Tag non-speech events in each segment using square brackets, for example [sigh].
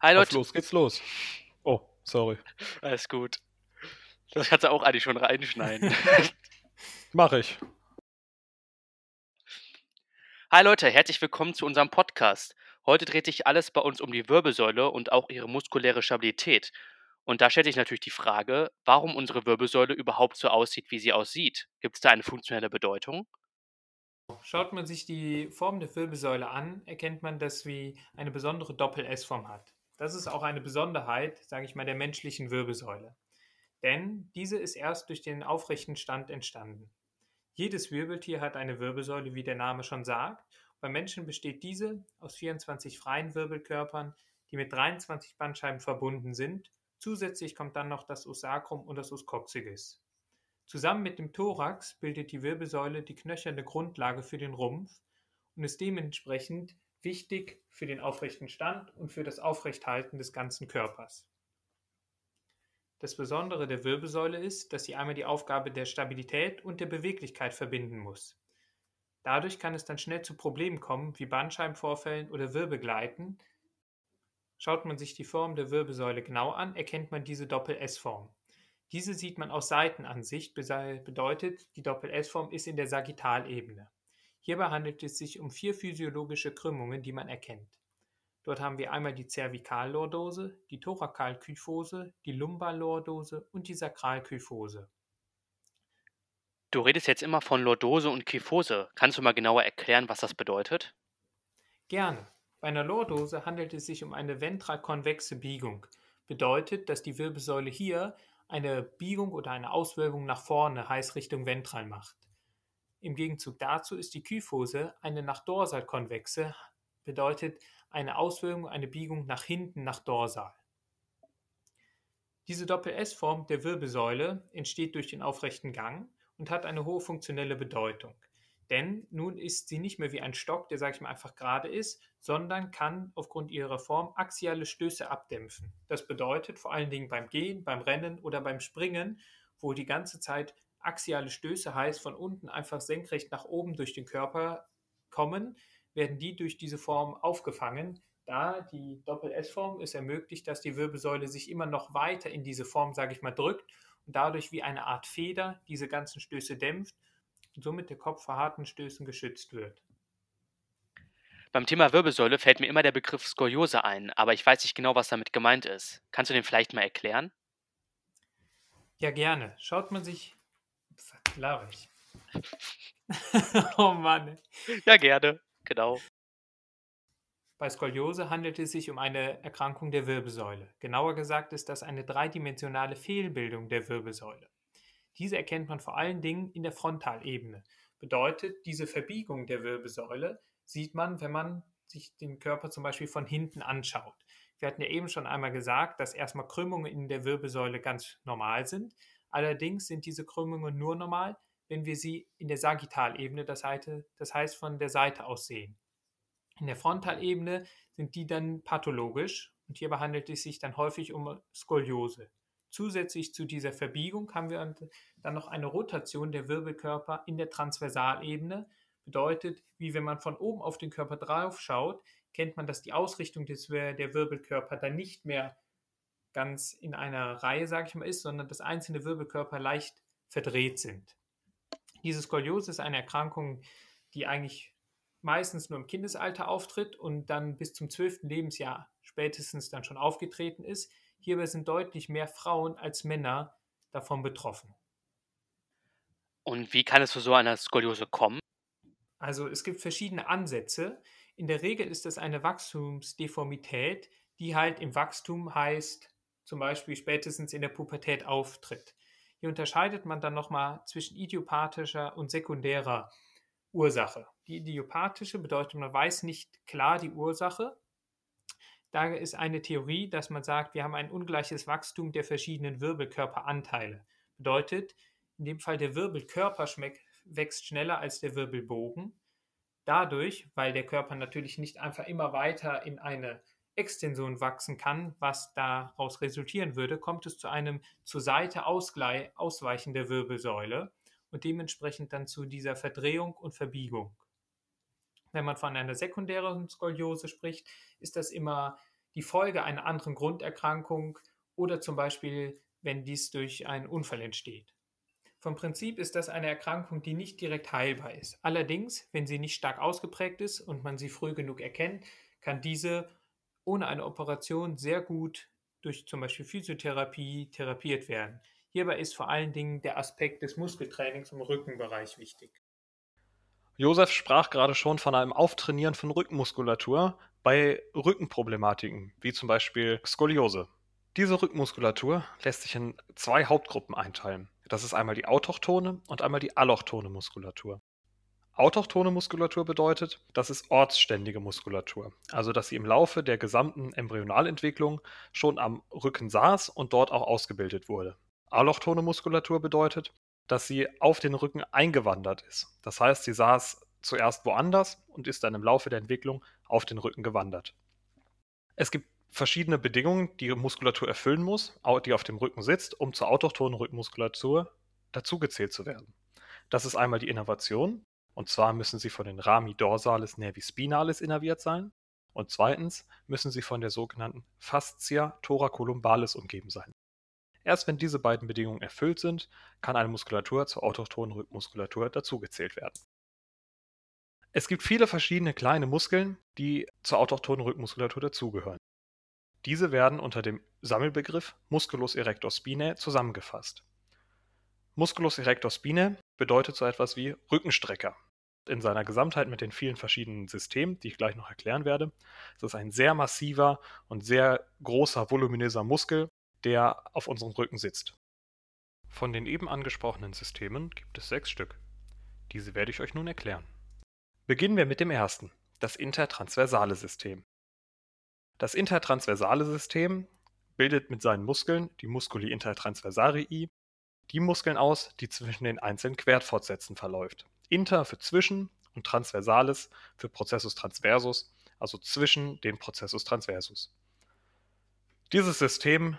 Hi Auf Leute, los geht's los. Oh, sorry. alles gut. Das kannst du auch eigentlich schon reinschneiden. [laughs] Mach ich. Hi Leute, herzlich willkommen zu unserem Podcast. Heute dreht sich alles bei uns um die Wirbelsäule und auch ihre muskuläre Stabilität. Und da stellt sich natürlich die Frage, warum unsere Wirbelsäule überhaupt so aussieht, wie sie aussieht. Gibt es da eine funktionelle Bedeutung? Schaut man sich die Form der Wirbelsäule an, erkennt man, dass sie eine besondere Doppel-S-Form hat. Das ist auch eine Besonderheit, sage ich mal, der menschlichen Wirbelsäule. Denn diese ist erst durch den aufrechten Stand entstanden. Jedes Wirbeltier hat eine Wirbelsäule, wie der Name schon sagt. Beim Menschen besteht diese aus 24 freien Wirbelkörpern, die mit 23 Bandscheiben verbunden sind. Zusätzlich kommt dann noch das Os sacrum und das Os. Zusammen mit dem Thorax bildet die Wirbelsäule die knöcherne Grundlage für den Rumpf und ist dementsprechend wichtig für den aufrechten Stand und für das Aufrechthalten des ganzen Körpers. Das Besondere der Wirbelsäule ist, dass sie einmal die Aufgabe der Stabilität und der Beweglichkeit verbinden muss. Dadurch kann es dann schnell zu Problemen kommen, wie Bandscheibenvorfällen oder Wirbelgleiten. Schaut man sich die Form der Wirbelsäule genau an, erkennt man diese Doppel-S-Form. Diese sieht man aus Seitenansicht, bedeutet, die Doppel-S-Form ist in der Sagittalebene. Hierbei handelt es sich um vier physiologische Krümmungen, die man erkennt. Dort haben wir einmal die Zervikallordose, die Thorakalkyphose, die Lumbarlordose und die Sakralkyphose. Du redest jetzt immer von Lordose und Kyphose. Kannst du mal genauer erklären, was das bedeutet? Gerne. Bei einer Lordose handelt es sich um eine ventralkonvexe Biegung. Bedeutet, dass die Wirbelsäule hier eine Biegung oder eine Auswölbung nach vorne, heißt Richtung ventral macht. Im Gegenzug dazu ist die Kyphose eine nach dorsal konvexe, bedeutet eine Auswölbung, eine Biegung nach hinten, nach dorsal. Diese Doppel-S-Form der Wirbelsäule entsteht durch den aufrechten Gang und hat eine hohe funktionelle Bedeutung. Denn nun ist sie nicht mehr wie ein Stock, der, sage ich mal, einfach gerade ist, sondern kann aufgrund ihrer Form axiale Stöße abdämpfen. Das bedeutet vor allen Dingen beim Gehen, beim Rennen oder beim Springen, wo die ganze Zeit axiale Stöße heißt, von unten einfach senkrecht nach oben durch den Körper kommen, werden die durch diese Form aufgefangen. Da die Doppel-S-Form es ermöglicht, dass die Wirbelsäule sich immer noch weiter in diese Form, sage ich mal, drückt und dadurch wie eine Art Feder diese ganzen Stöße dämpft und somit der Kopf vor harten Stößen geschützt wird. Beim Thema Wirbelsäule fällt mir immer der Begriff Skoliose ein, aber ich weiß nicht genau, was damit gemeint ist. Kannst du den vielleicht mal erklären? Ja, gerne. Schaut man sich. Ich. [laughs] oh Mann. Ja, gerne. Genau. Bei Skoliose handelt es sich um eine Erkrankung der Wirbelsäule. Genauer gesagt ist das eine dreidimensionale Fehlbildung der Wirbelsäule. Diese erkennt man vor allen Dingen in der Frontalebene. Bedeutet, diese Verbiegung der Wirbelsäule sieht man, wenn man sich den Körper zum Beispiel von hinten anschaut. Wir hatten ja eben schon einmal gesagt, dass erstmal Krümmungen in der Wirbelsäule ganz normal sind. Allerdings sind diese Krümmungen nur normal, wenn wir sie in der Sagittalebene, das heißt von der Seite aus sehen. In der Frontalebene sind die dann pathologisch und hierbei handelt es sich dann häufig um Skoliose. Zusätzlich zu dieser Verbiegung haben wir dann noch eine Rotation der Wirbelkörper in der Transversalebene. Bedeutet, wie wenn man von oben auf den Körper drauf schaut, kennt man, dass die Ausrichtung des, der Wirbelkörper dann nicht mehr ganz in einer Reihe, sage ich mal, ist, sondern dass einzelne Wirbelkörper leicht verdreht sind. Diese Skoliose ist eine Erkrankung, die eigentlich meistens nur im Kindesalter auftritt und dann bis zum 12. Lebensjahr spätestens dann schon aufgetreten ist. Hierbei sind deutlich mehr Frauen als Männer davon betroffen. Und wie kann es zu so einer Skoliose kommen? Also es gibt verschiedene Ansätze. In der Regel ist es eine Wachstumsdeformität, die halt im Wachstum heißt, zum Beispiel spätestens in der Pubertät auftritt. Hier unterscheidet man dann nochmal zwischen idiopathischer und sekundärer Ursache. Die idiopathische bedeutet, man weiß nicht klar die Ursache. Da ist eine Theorie, dass man sagt, wir haben ein ungleiches Wachstum der verschiedenen Wirbelkörperanteile. Bedeutet, in dem Fall der Wirbelkörper wächst schneller als der Wirbelbogen. Dadurch, weil der Körper natürlich nicht einfach immer weiter in eine Extension wachsen kann, was daraus resultieren würde, kommt es zu einem zur Seite Ausweichen der Wirbelsäule und dementsprechend dann zu dieser Verdrehung und Verbiegung. Wenn man von einer sekundären Skoliose spricht, ist das immer die Folge einer anderen Grunderkrankung oder zum Beispiel, wenn dies durch einen Unfall entsteht. Vom Prinzip ist das eine Erkrankung, die nicht direkt heilbar ist. Allerdings, wenn sie nicht stark ausgeprägt ist und man sie früh genug erkennt, kann diese ohne eine Operation sehr gut durch zum Beispiel Physiotherapie therapiert werden. Hierbei ist vor allen Dingen der Aspekt des Muskeltrainings im Rückenbereich wichtig. Josef sprach gerade schon von einem Auftrainieren von Rückenmuskulatur bei Rückenproblematiken, wie zum Beispiel Skoliose. Diese Rückenmuskulatur lässt sich in zwei Hauptgruppen einteilen. Das ist einmal die autochtone und einmal die allochtone Muskulatur. Autochtone Muskulatur bedeutet, das ist ortsständige Muskulatur, also dass sie im Laufe der gesamten Embryonalentwicklung schon am Rücken saß und dort auch ausgebildet wurde. Allochtone Muskulatur bedeutet, dass sie auf den Rücken eingewandert ist. Das heißt, sie saß zuerst woanders und ist dann im Laufe der Entwicklung auf den Rücken gewandert. Es gibt verschiedene Bedingungen, die Muskulatur erfüllen muss, die auf dem Rücken sitzt, um zur autochthonen Rückenmuskulatur dazugezählt zu werden. Das ist einmal die Innervation, und zwar müssen sie von den Rami dorsalis nervi spinalis innerviert sein. Und zweitens müssen sie von der sogenannten Fascia thoracolumbalis umgeben sein. Erst wenn diese beiden Bedingungen erfüllt sind, kann eine Muskulatur zur autochthonen Rückmuskulatur dazugezählt werden. Es gibt viele verschiedene kleine Muskeln, die zur autochthonen Rückmuskulatur dazugehören. Diese werden unter dem Sammelbegriff Musculus erector spinae zusammengefasst. Musculus erector spinae bedeutet so etwas wie Rückenstrecker. In seiner Gesamtheit mit den vielen verschiedenen Systemen, die ich gleich noch erklären werde, ist es ein sehr massiver und sehr großer, voluminöser Muskel, der auf unserem Rücken sitzt. Von den eben angesprochenen Systemen gibt es sechs Stück. Diese werde ich euch nun erklären. Beginnen wir mit dem ersten, das intertransversale System. Das intertransversale System bildet mit seinen Muskeln, die Musculi intertransversarii, die Muskeln aus, die zwischen den einzelnen Querfortsätzen verläuft. Inter für zwischen und transversales für Processus transversus, also zwischen den Processus transversus. Dieses System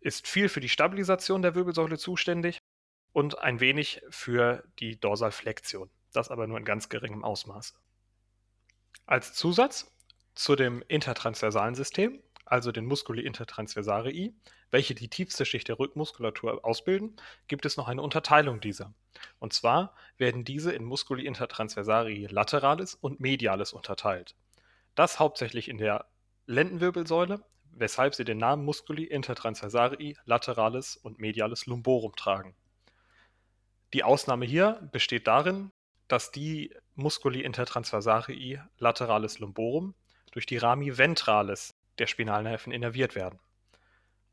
ist viel für die Stabilisation der Wirbelsäule zuständig und ein wenig für die Dorsalflexion. Das aber nur in ganz geringem Ausmaße. Als Zusatz zu dem intertransversalen System, also den Musculi intertransversarii, welche die tiefste Schicht der Rückmuskulatur ausbilden, gibt es noch eine Unterteilung dieser. Und zwar werden diese in Musculi intertransversarii lateralis und medialis unterteilt. Das hauptsächlich in der Lendenwirbelsäule, weshalb sie den Namen Musculi intertransversarii lateralis und medialis lumborum tragen. Die Ausnahme hier besteht darin, dass die Musculi intertransversarii lateralis lumborum durch die Rami ventralis der Spinalnerven innerviert werden.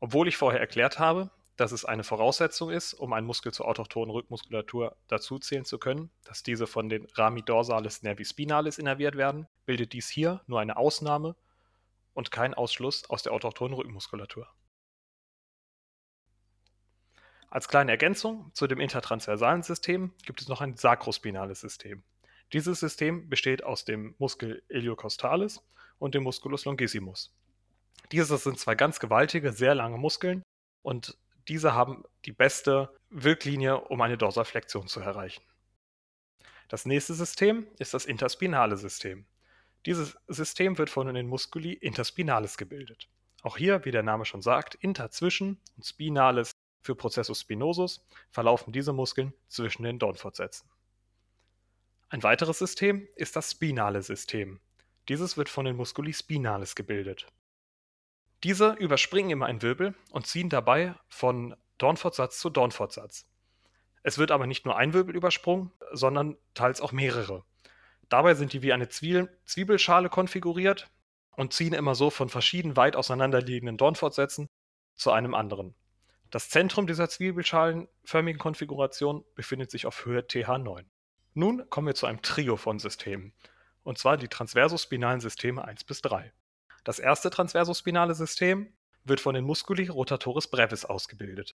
Obwohl ich vorher erklärt habe, dass es eine Voraussetzung ist, um einen Muskel zur autochthonen Rückmuskulatur dazuzählen zu können, dass diese von den Rami dorsalis nervi spinalis innerviert werden, bildet dies hier nur eine Ausnahme und kein Ausschluss aus der autochthonen Rückenmuskulatur. Als kleine Ergänzung zu dem intertransversalen System gibt es noch ein sakrospinales System. Dieses System besteht aus dem Muskel iliocostalis und dem Musculus longissimus. Diese sind zwei ganz gewaltige, sehr lange Muskeln und diese haben die beste Wirklinie, um eine Dorsalflexion zu erreichen. Das nächste System ist das interspinale System. Dieses System wird von den Musculi interspinalis gebildet. Auch hier, wie der Name schon sagt, inter zwischen und spinalis für Processus spinosus verlaufen diese Muskeln zwischen den Dornfortsätzen. Ein weiteres System ist das spinale System. Dieses wird von den Musculi spinalis gebildet. Diese überspringen immer einen Wirbel und ziehen dabei von Dornfortsatz zu Dornfortsatz. Es wird aber nicht nur ein Wirbel übersprungen, sondern teils auch mehrere. Dabei sind die wie eine Zwiebelschale konfiguriert und ziehen immer so von verschieden weit auseinanderliegenden Dornfortsätzen zu einem anderen. Das Zentrum dieser zwiebelschalenförmigen Konfiguration befindet sich auf Höhe TH9. Nun kommen wir zu einem Trio von Systemen, und zwar die transversospinalen Systeme 1 bis 3. Das erste transversospinale System wird von den Musculi rotatoris brevis ausgebildet.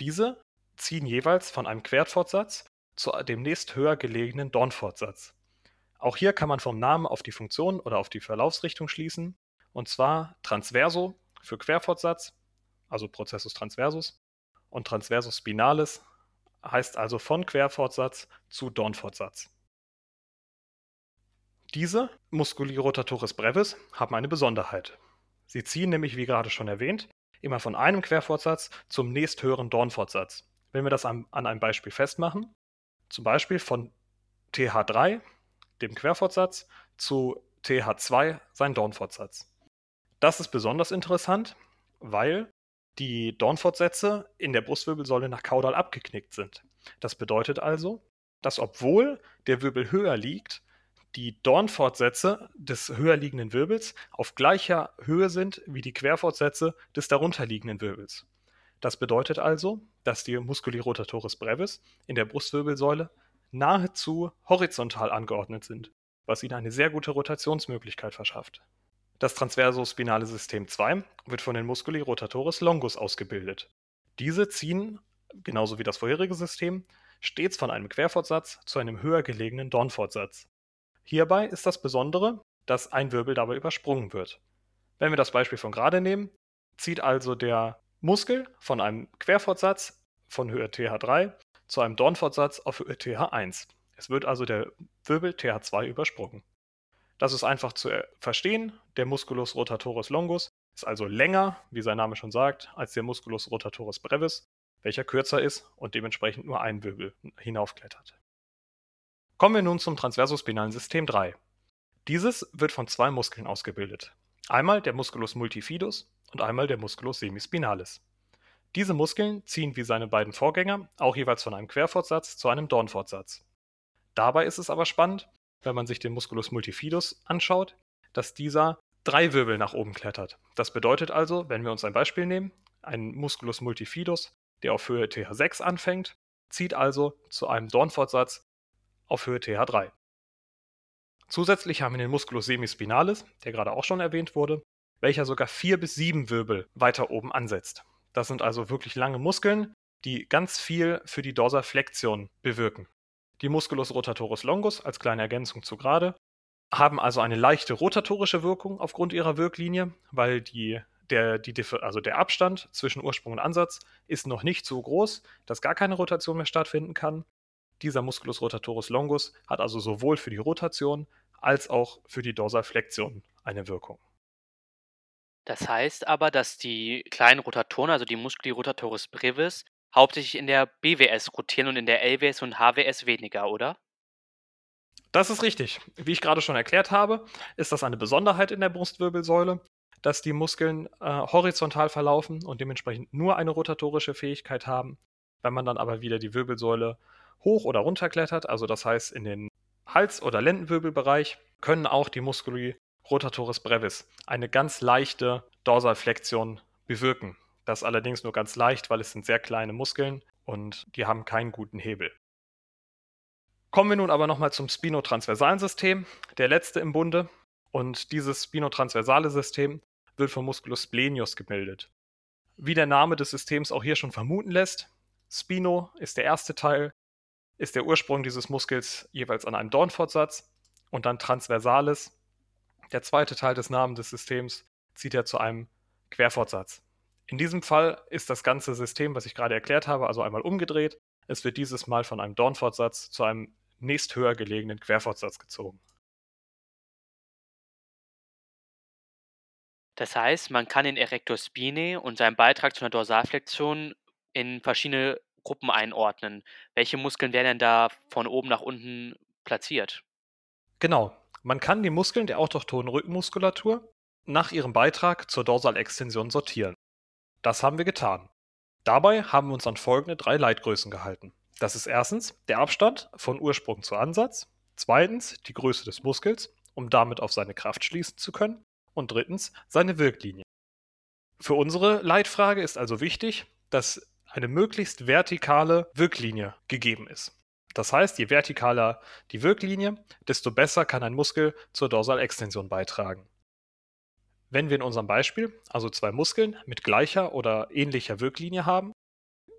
Diese ziehen jeweils von einem Querfortsatz zu dem nächst höher gelegenen Dornfortsatz. Auch hier kann man vom Namen auf die Funktion oder auf die Verlaufsrichtung schließen, und zwar transverso für Querfortsatz, also Processus transversus, und transversus spinalis heißt also von Querfortsatz zu Dornfortsatz. Diese Musculi rotatoris brevis haben eine Besonderheit. Sie ziehen nämlich, wie gerade schon erwähnt, immer von einem Querfortsatz zum nächsthöheren Dornfortsatz. Wenn wir das an, an einem Beispiel festmachen, zum Beispiel von TH3, dem Querfortsatz, zu TH2, sein Dornfortsatz. Das ist besonders interessant, weil die Dornfortsätze in der Brustwirbelsäule nach Kaudal abgeknickt sind. Das bedeutet also, dass obwohl der Wirbel höher liegt, die Dornfortsätze des höher liegenden Wirbels auf gleicher Höhe sind wie die Querfortsätze des darunterliegenden Wirbels. Das bedeutet also, dass die Musculi rotatoris brevis in der Brustwirbelsäule nahezu horizontal angeordnet sind, was ihnen eine sehr gute Rotationsmöglichkeit verschafft. Das transversospinale System 2 wird von den Musculi rotatoris longus ausgebildet. Diese ziehen, genauso wie das vorherige System, stets von einem Querfortsatz zu einem höher gelegenen Dornfortsatz. Hierbei ist das Besondere, dass ein Wirbel dabei übersprungen wird. Wenn wir das Beispiel von gerade nehmen, zieht also der Muskel von einem Querfortsatz von Höhe TH3 zu einem Dornfortsatz auf Höhe TH1. Es wird also der Wirbel TH2 übersprungen. Das ist einfach zu äh, verstehen. Der Musculus rotatoris longus ist also länger, wie sein Name schon sagt, als der Musculus rotatoris brevis, welcher kürzer ist und dementsprechend nur ein Wirbel hinaufklettert. Kommen wir nun zum transversospinalen System 3. Dieses wird von zwei Muskeln ausgebildet. Einmal der Musculus multifidus und einmal der Musculus semispinalis. Diese Muskeln ziehen wie seine beiden Vorgänger auch jeweils von einem Querfortsatz zu einem Dornfortsatz. Dabei ist es aber spannend, wenn man sich den Musculus multifidus anschaut, dass dieser drei Wirbel nach oben klettert. Das bedeutet also, wenn wir uns ein Beispiel nehmen, ein Musculus multifidus, der auf Höhe TH6 anfängt, zieht also zu einem Dornfortsatz auf Höhe TH3. Zusätzlich haben wir den Musculus semispinalis, der gerade auch schon erwähnt wurde, welcher sogar vier bis sieben Wirbel weiter oben ansetzt. Das sind also wirklich lange Muskeln, die ganz viel für die Dorsaflexion bewirken. Die Musculus rotatoris longus als kleine Ergänzung zu gerade haben also eine leichte rotatorische Wirkung aufgrund ihrer Wirklinie, weil die, der, die, also der Abstand zwischen Ursprung und Ansatz ist noch nicht so groß, dass gar keine Rotation mehr stattfinden kann. Dieser Musculus rotatoris longus hat also sowohl für die Rotation als auch für die Dorsalflexion eine Wirkung. Das heißt aber, dass die kleinen Rotatoren, also die Musculi rotatoris brevis, hauptsächlich in der BWS rotieren und in der LWS und HWS weniger, oder? Das ist richtig. Wie ich gerade schon erklärt habe, ist das eine Besonderheit in der Brustwirbelsäule, dass die Muskeln äh, horizontal verlaufen und dementsprechend nur eine rotatorische Fähigkeit haben. Wenn man dann aber wieder die Wirbelsäule hoch oder runter klettert, also das heißt in den Hals- oder Lendenwirbelbereich, können auch die Musculi rotatoris brevis eine ganz leichte Dorsalflexion bewirken. Das allerdings nur ganz leicht, weil es sind sehr kleine Muskeln und die haben keinen guten Hebel. Kommen wir nun aber nochmal zum spinotransversalen System, der letzte im Bunde. Und dieses spinotransversale System wird vom Musculus splenius gebildet. Wie der Name des Systems auch hier schon vermuten lässt, Spino ist der erste Teil, ist der Ursprung dieses Muskels jeweils an einem Dornfortsatz und dann Transversalis, der zweite Teil des Namens des Systems, zieht er zu einem Querfortsatz. In diesem Fall ist das ganze System, was ich gerade erklärt habe, also einmal umgedreht. Es wird dieses Mal von einem Dornfortsatz zu einem nächsthöher gelegenen Querfortsatz gezogen. Das heißt, man kann den Erector spinae und seinen Beitrag zu einer Dorsalflexion in verschiedene Gruppen einordnen. Welche Muskeln werden denn da von oben nach unten platziert? Genau. Man kann die Muskeln der autochthonen Rückenmuskulatur nach ihrem Beitrag zur Dorsalextension sortieren. Das haben wir getan. Dabei haben wir uns an folgende drei Leitgrößen gehalten. Das ist erstens der Abstand von Ursprung zu Ansatz, zweitens die Größe des Muskels, um damit auf seine Kraft schließen zu können, und drittens seine Wirklinie. Für unsere Leitfrage ist also wichtig, dass eine möglichst vertikale Wirklinie gegeben ist. Das heißt, je vertikaler die Wirklinie, desto besser kann ein Muskel zur Dorsalextension beitragen. Wenn wir in unserem Beispiel also zwei Muskeln mit gleicher oder ähnlicher Wirklinie haben,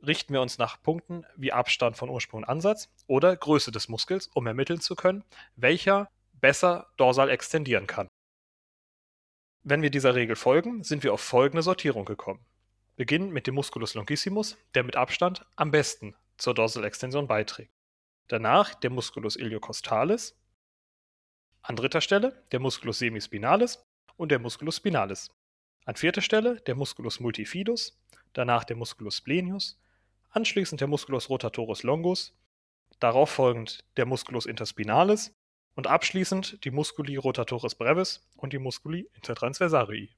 richten wir uns nach Punkten wie Abstand von Ursprung und Ansatz oder Größe des Muskels, um ermitteln zu können, welcher besser dorsal extendieren kann. Wenn wir dieser Regel folgen, sind wir auf folgende Sortierung gekommen. Beginnen mit dem Musculus longissimus, der mit Abstand am besten zur Dorsalextension beiträgt. Danach der Musculus iliocostalis. An dritter Stelle der Musculus semispinalis und der Musculus spinalis. An vierter Stelle der Musculus multifidus, danach der Musculus splenius, anschließend der Musculus rotatoris longus, darauf folgend der Musculus interspinalis und abschließend die Musculi rotatoris brevis und die Musculi intertransversarii.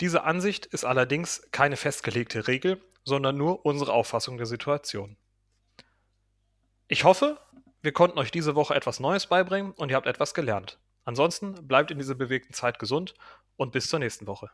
Diese Ansicht ist allerdings keine festgelegte Regel, sondern nur unsere Auffassung der Situation. Ich hoffe, wir konnten euch diese Woche etwas Neues beibringen und ihr habt etwas gelernt. Ansonsten bleibt in dieser bewegten Zeit gesund und bis zur nächsten Woche.